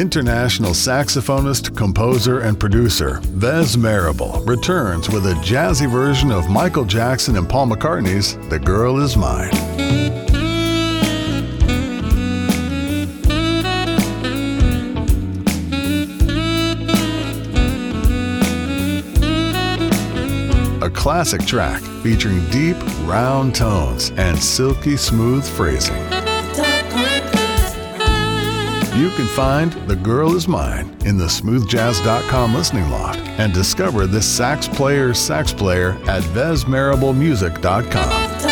International saxophonist, composer, and producer Ves Marable returns with a jazzy version of Michael Jackson and Paul McCartney's The Girl Is Mine. A classic track featuring deep, round tones and silky smooth phrasing. You can find The Girl Is Mine in the smoothjazz.com listening loft and discover this sax player's sax player at VesMarablemusic.com.